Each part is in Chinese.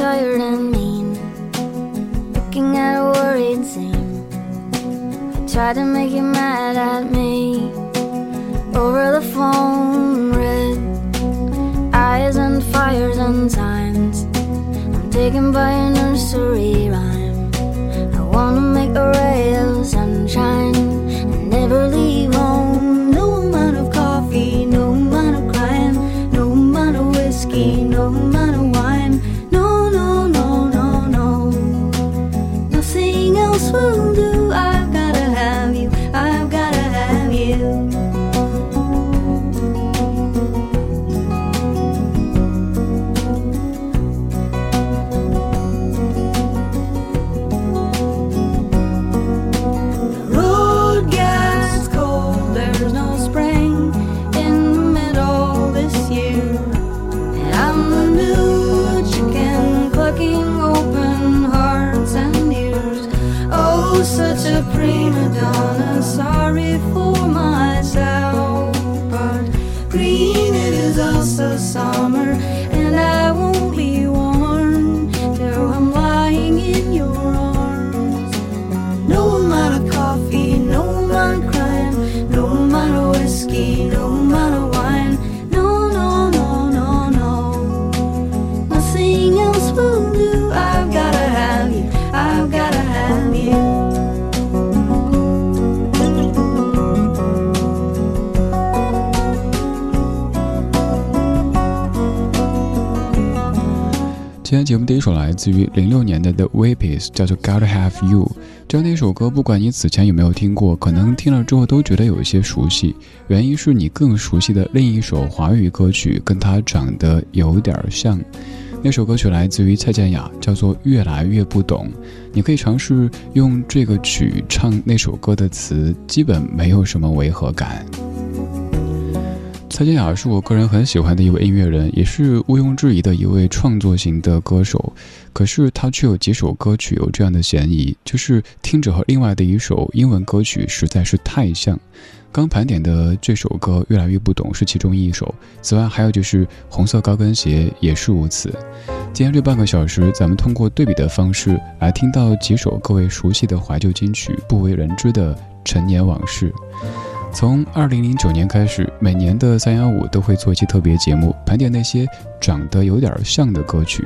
Tired and mean. Looking at a worried scene. I tried to make you mad at me over the phone. Red eyes and fires and signs. I'm taken by a nursery rhyme. I wanna make a ray of sunshine and never leave home. 今天节目第一首来自于零六年的 The Weepies，叫做 Gotta Have You。这样的一首歌，不管你此前有没有听过，可能听了之后都觉得有一些熟悉。原因是你更熟悉的另一首华语歌曲，跟它长得有点像。那首歌曲来自于蔡健雅，叫做《越来越不懂》。你可以尝试用这个曲唱那首歌的词，基本没有什么违和感。蔡健雅是我个人很喜欢的一位音乐人，也是毋庸置疑的一位创作型的歌手。可是他却有几首歌曲有这样的嫌疑，就是听着和另外的一首英文歌曲实在是太像。刚盘点的这首歌越来越不懂是其中一首，此外还有就是红色高跟鞋也是如此。今天这半个小时，咱们通过对比的方式来听到几首各位熟悉的怀旧金曲，不为人知的陈年往事。从二零零九年开始，每年的三幺五都会做一期特别节目，盘点那些长得有点像的歌曲。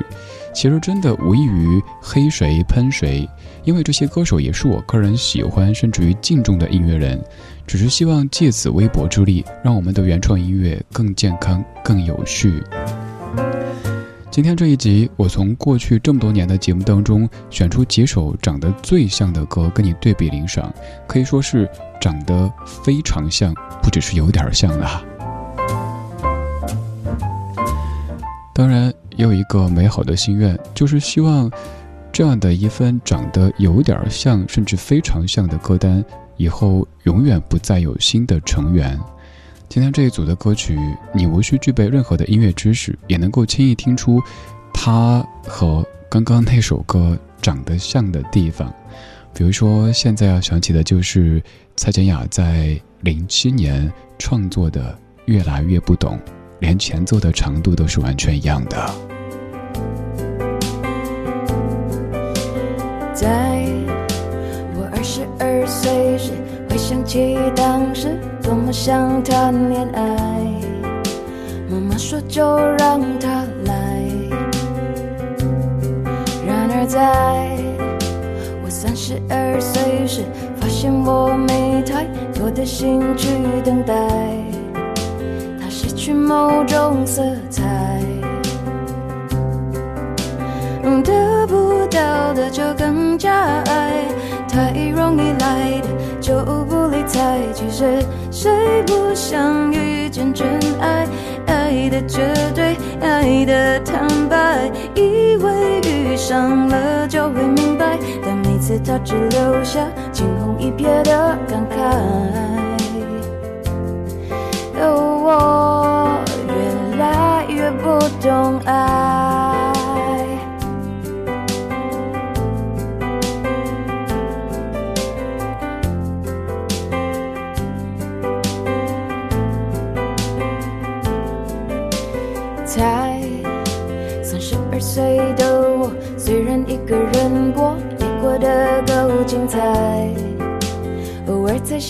其实真的无异于黑谁喷谁，因为这些歌手也是我个人喜欢甚至于敬重的音乐人。只是希望借此微薄之力，让我们的原创音乐更健康、更有序。今天这一集，我从过去这么多年的节目当中选出几首长得最像的歌，跟你对比领赏，可以说是长得非常像，不只是有点像了。当然，也有一个美好的心愿，就是希望这样的一份长得有点像，甚至非常像的歌单，以后永远不再有新的成员。今天这一组的歌曲，你无需具备任何的音乐知识，也能够轻易听出它和刚刚那首歌长得像的地方。比如说，现在要想起的就是蔡健雅在零七年创作的《越来越不懂》，连前奏的长度都是完全一样的。在我二十二岁时，回想起当时多么想谈恋爱，妈妈说就让他来。然而在我三十二岁时，发现我没太多的心去等待，它失去某种色彩。得不到的就更加爱，太容易来的就不理睬。其实谁不想遇见真爱？爱的绝对，爱的坦白，以为遇上了就会明白，但每次他只留下惊鸿一瞥的感慨。哦，我越来越不懂爱。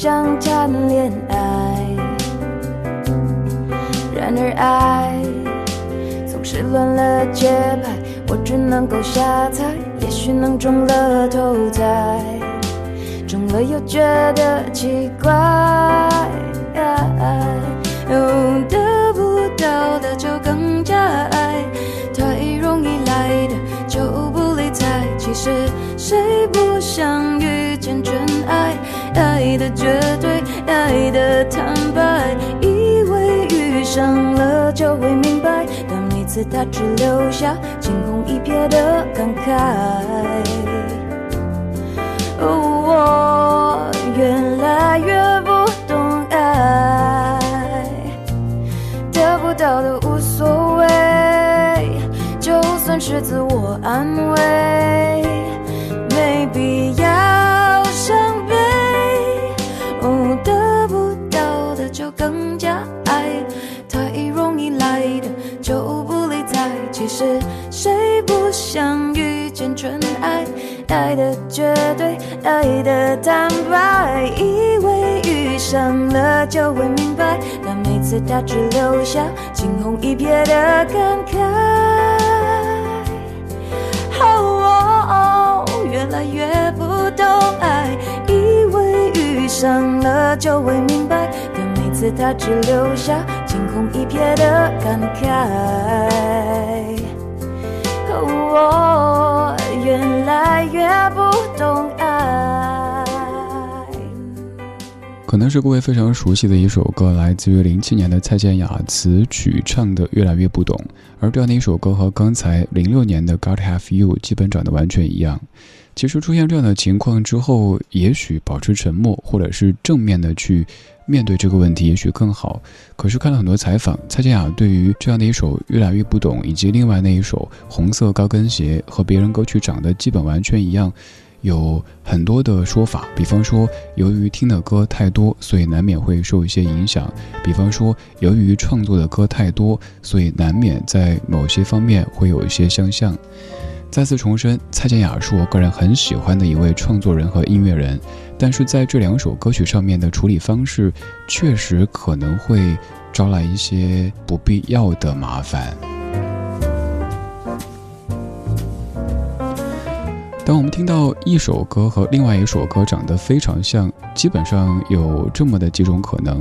想谈恋爱，然而爱总是乱了节拍，我只能够瞎猜，也许能中了头彩，中了又觉得奇怪。哦，得不到的就更加爱，太容易来的就不理睬。其实谁不想遇见真？爱的绝对，爱的坦白，以为遇上了就会明白，但每次他只留下惊鸿一瞥的感慨。哦，我越来越不懂爱。得不到的无所谓，就算是自我安慰，想遇见真爱？爱的绝对，爱的坦白，以为遇上了就会明白，但每次他只留下惊鸿一瞥的感慨。哦，越来越不懂爱，以为遇上了就会明白，但每次他只留下惊鸿一瞥的感慨。我越来越不懂可能是各位非常熟悉的一首歌，来自于零七年的蔡健雅词曲唱的《越来越不懂》，而这样的一首歌和刚才零六年的《God Have You》基本长得完全一样。其实出现这样的情况之后，也许保持沉默，或者是正面的去面对这个问题，也许更好。可是看了很多采访，蔡健雅对于这样的一首《越来越不懂》，以及另外那一首《红色高跟鞋》，和别人歌曲长得基本完全一样。有很多的说法，比方说，由于听的歌太多，所以难免会受一些影响；比方说，由于创作的歌太多，所以难免在某些方面会有一些相像。再次重申，蔡健雅是我个人很喜欢的一位创作人和音乐人，但是在这两首歌曲上面的处理方式，确实可能会招来一些不必要的麻烦。当我们听到一首歌和另外一首歌长得非常像，基本上有这么的几种可能。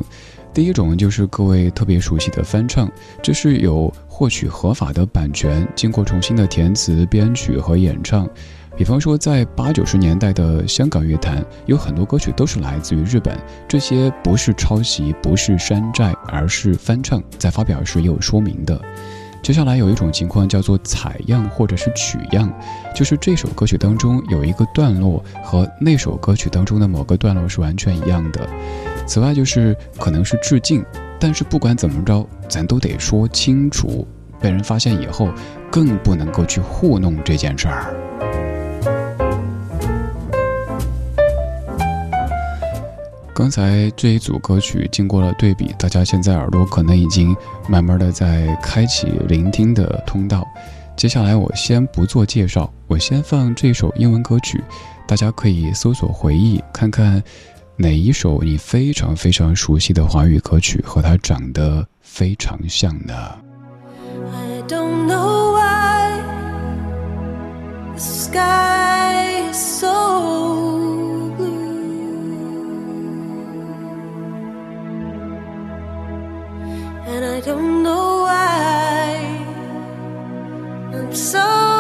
第一种就是各位特别熟悉的翻唱，这是有获取合法的版权，经过重新的填词、编曲和演唱。比方说，在八九十年代的香港乐坛，有很多歌曲都是来自于日本，这些不是抄袭，不是山寨，而是翻唱，在发表时也有说明的。接下来有一种情况叫做采样或者是取样，就是这首歌曲当中有一个段落和那首歌曲当中的某个段落是完全一样的。此外就是可能是致敬，但是不管怎么着，咱都得说清楚，被人发现以后更不能够去糊弄这件事儿。刚才这一组歌曲经过了对比，大家现在耳朵可能已经慢慢的在开启聆听的通道。接下来我先不做介绍，我先放这首英文歌曲，大家可以搜索回忆，看看哪一首你非常非常熟悉的华语歌曲和它长得非常像呢？I don't know why the sky is so don't know why. I'm so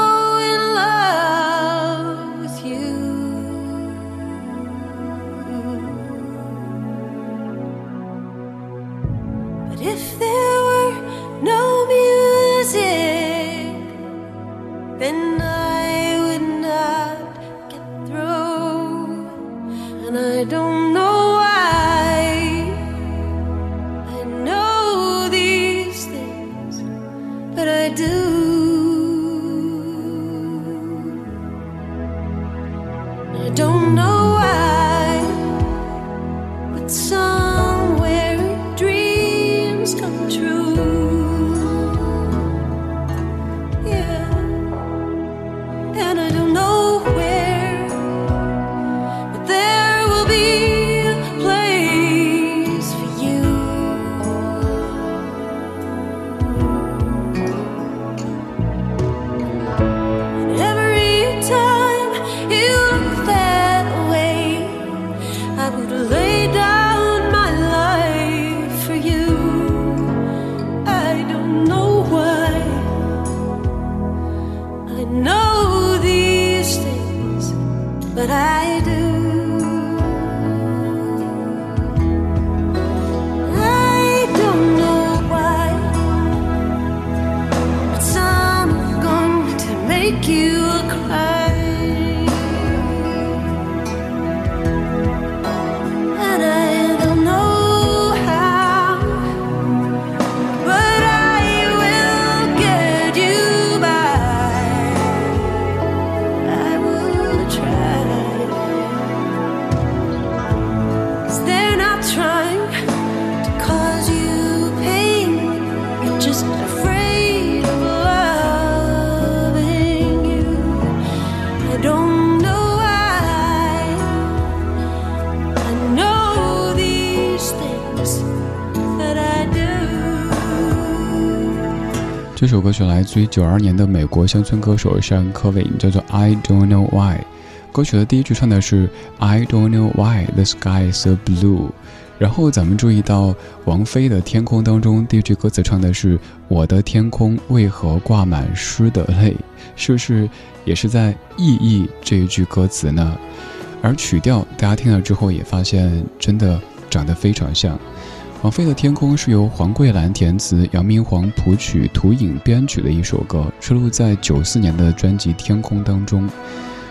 这首歌曲来自于九二年的美国乡村歌手山科维，叫做《I Don't Know Why》。歌曲的第一句唱的是 "I don't know why the sky is blue"，然后咱们注意到王菲的《天空》当中第一句歌词唱的是"我的天空为何挂满湿的泪"，是不是也是在意译这一句歌词呢？而曲调大家听了之后也发现真的长得非常像。王菲的《天空》是由黄桂兰填词，杨明煌谱曲，涂影编曲的一首歌，收录在九四年的专辑《天空》当中。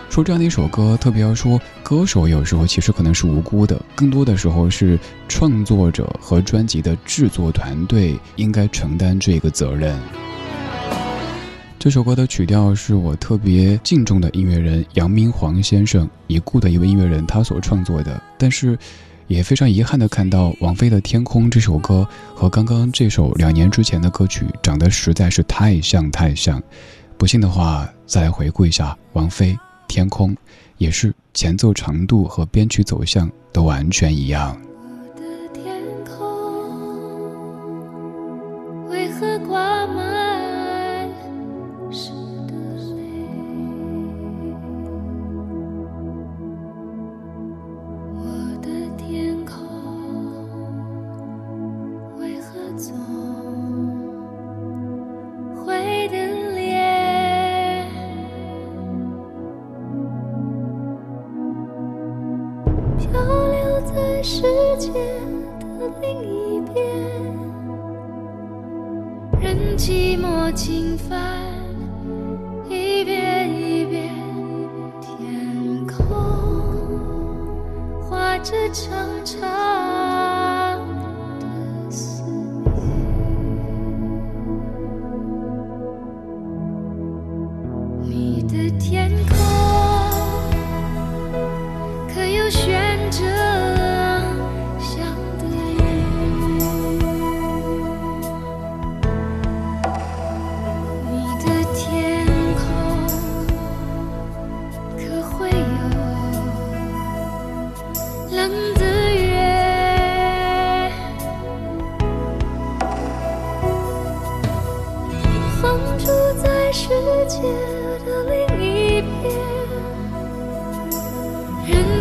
说这样的一首歌，特别要说，歌手有时候其实可能是无辜的，更多的时候是创作者和专辑的制作团队应该承担这个责任。这首歌的曲调是我特别敬重的音乐人杨明煌先生已故的一位音乐人他所创作的，但是也非常遗憾的看到王菲的《天空》这首歌和刚刚这首两年之前的歌曲长得实在是太像太像。不信的话，再来回顾一下王菲《天空》，也是前奏长度和编曲走向都完全一样。画着长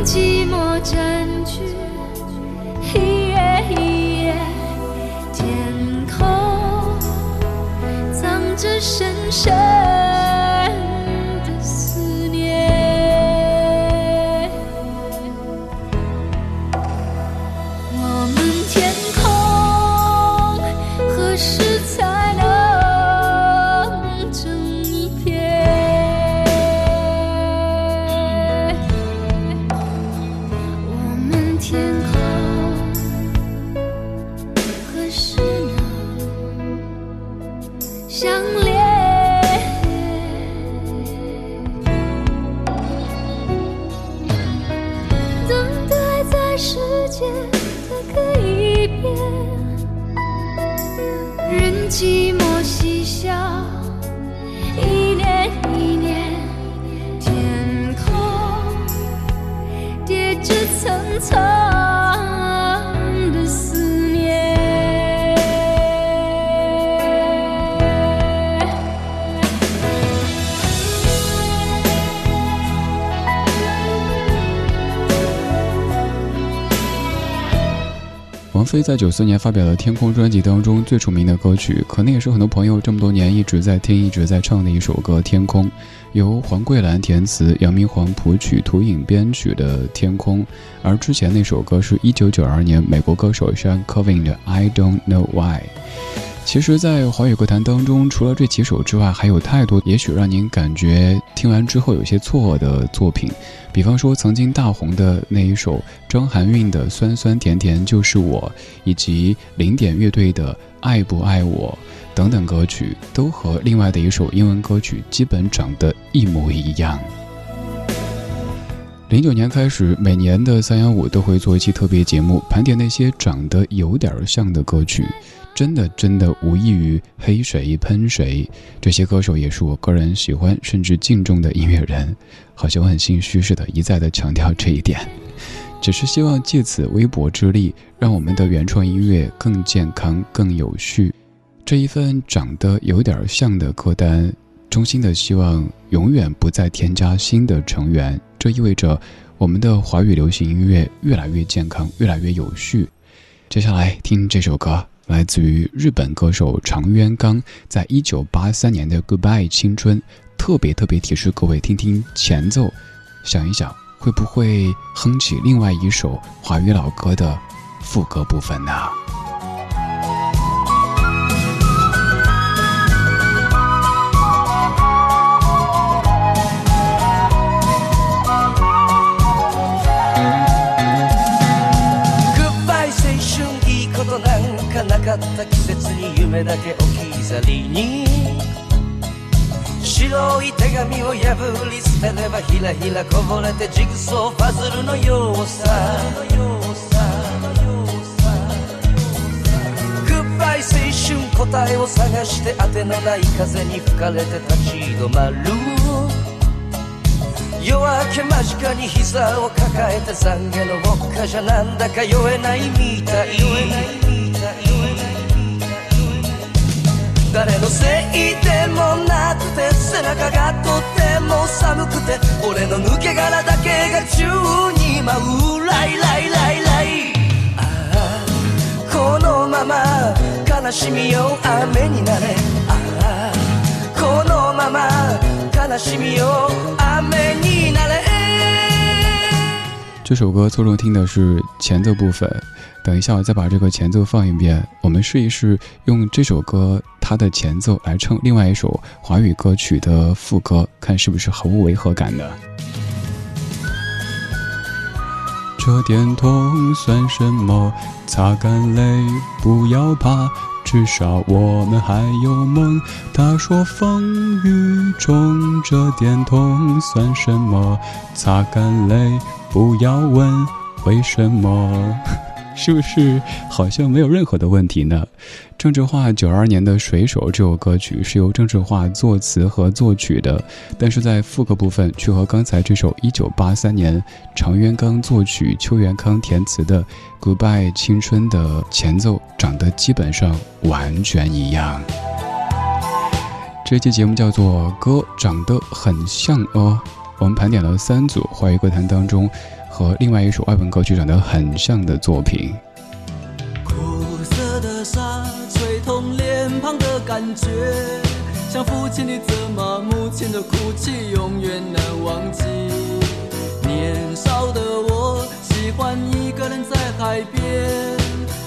寂寞着寂寞。飞在九四年发表的《天空》专辑当中最出名的歌曲，可能也是很多朋友这么多年一直在听、一直在唱的一首歌《天空》，由黄桂兰填词、杨明煌谱曲、涂影编曲的《天空》。而之前那首歌是一九九二年美国歌手 Sean Covin 的《I Don't Know Why》。其实，在华语歌坛当中，除了这几首之外，还有太多也许让您感觉听完之后有些错愕的作品。比方说，曾经大红的那一首张含韵的《酸酸甜甜就是我》，以及零点乐队的《爱不爱我》等等歌曲，都和另外的一首英文歌曲基本长得一模一样。零九年开始，每年的三幺五都会做一期特别节目，盘点那些长得有点像的歌曲。真的真的无异于黑谁喷谁，这些歌手也是我个人喜欢甚至敬重的音乐人，好像我很心虚似的，一再的强调这一点，只是希望借此微薄之力，让我们的原创音乐更健康、更有序。这一份长得有点像的歌单，衷心的希望永远不再添加新的成员，这意味着我们的华语流行音乐越来越健康、越来越有序。接下来听这首歌。来自于日本歌手长渊刚，在一九八三年的《Goodbye 青春》，特别特别提示各位听听前奏，想一想会不会哼起另外一首华语老歌的副歌部分呢？なかった季節に夢だけ置き去りに。白い手紙を破り捨てればひらひらこぼれてジグソーパズルのようさ。グッバイ青春答えを探して当てのない風に吹かれて立ち止まる。夜明け間近に膝を抱えて懺悔のウォッカじゃなんだか酔えないみたい。誰のせいでもなくて背中がとっても寒くて俺の抜け殻だけが宙に舞うライライライライ。ああこのまま悲しみよ雨になれ。ああこのまま悲しみよ雨になれ。这首歌侧重听的是前奏部分，等一下我再把这个前奏放一遍，我们试一试用这首歌它的前奏来唱另外一首华语歌曲的副歌，看是不是毫无违和感的。这点痛算什么？擦干泪，不要怕，至少我们还有梦。他说风雨中这点痛算什么？擦干泪。不要问为什么，是不是好像没有任何的问题呢？郑智化九二年的《水手》这首歌曲是由郑智化作词和作曲的，但是在副歌部分却和刚才这首一九八三年常渊刚作曲、邱元康填词的《Goodbye 青春》的前奏长得基本上完全一样。这期节目叫做《歌长得很像哦》。我们盘点了三组华语歌坛当中和另外一首外文歌曲长得很像的作品。苦涩的沙吹痛脸庞的感觉，像父亲的责骂，母亲的哭泣，永远难忘记。年少的我喜欢一个人在海边，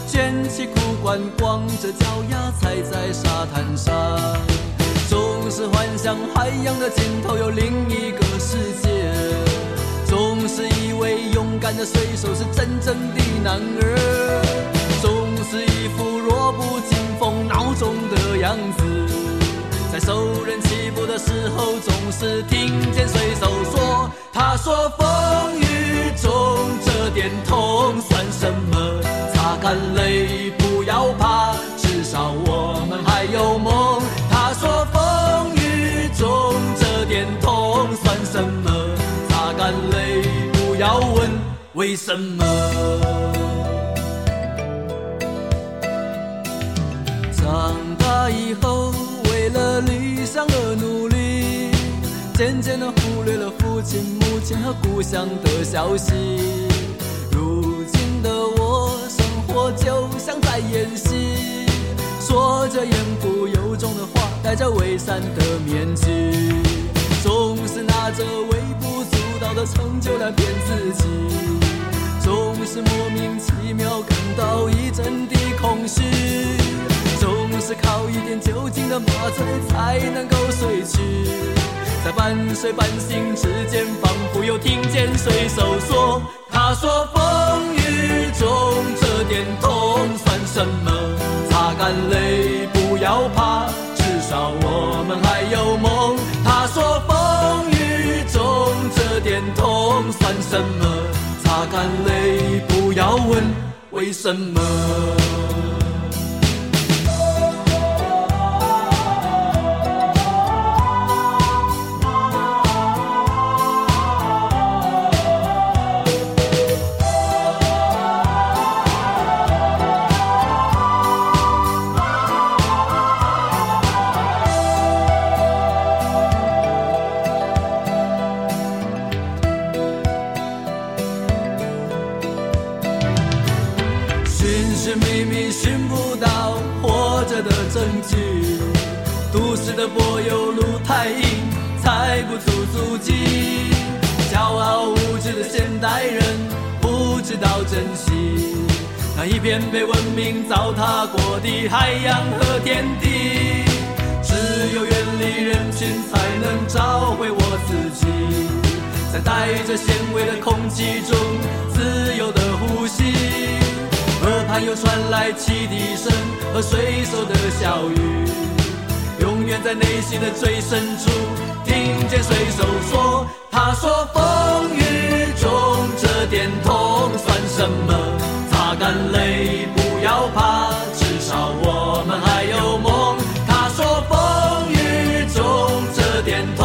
卷起裤管，光着脚丫踩在沙滩上，像海洋的尽头有另一个。世界总是以为勇敢的水手是真正的男儿，总是一副弱不禁风孬种的样子。在受人欺负的时候，总是听见水手说：“他说风雨中这点痛算什么？擦干泪，不要怕，至少我们还有梦。”什么？擦干泪，不要问为什么。长大以后，为了理想而努力，渐渐的忽略了父亲、母亲和故乡的消息。如今的我，生活就像在演戏，说着言不由衷的话，戴着伪善的面具，是拿着微不足道的成就来骗自己，总是莫名其妙感到一阵的空虚，总是靠一点酒精的麻醉才能够睡去。在半睡半醒之间，仿佛又听见水手说：“他说风雨中这点痛算什么？擦干泪，不要怕，至少我们还有梦。”算什么？擦干泪，不要问为什么。珍惜那一片被文明糟蹋过的海洋和天地。只有远离人群，才能找回我自己，在带着咸味的空气中自由的呼吸。耳畔又传来汽笛声和水手的笑语，永远在内心的最深处听见水手说：“他说风雨中这点痛什么？擦干泪，不要怕，至少我们还有梦。”他说风雨中这点痛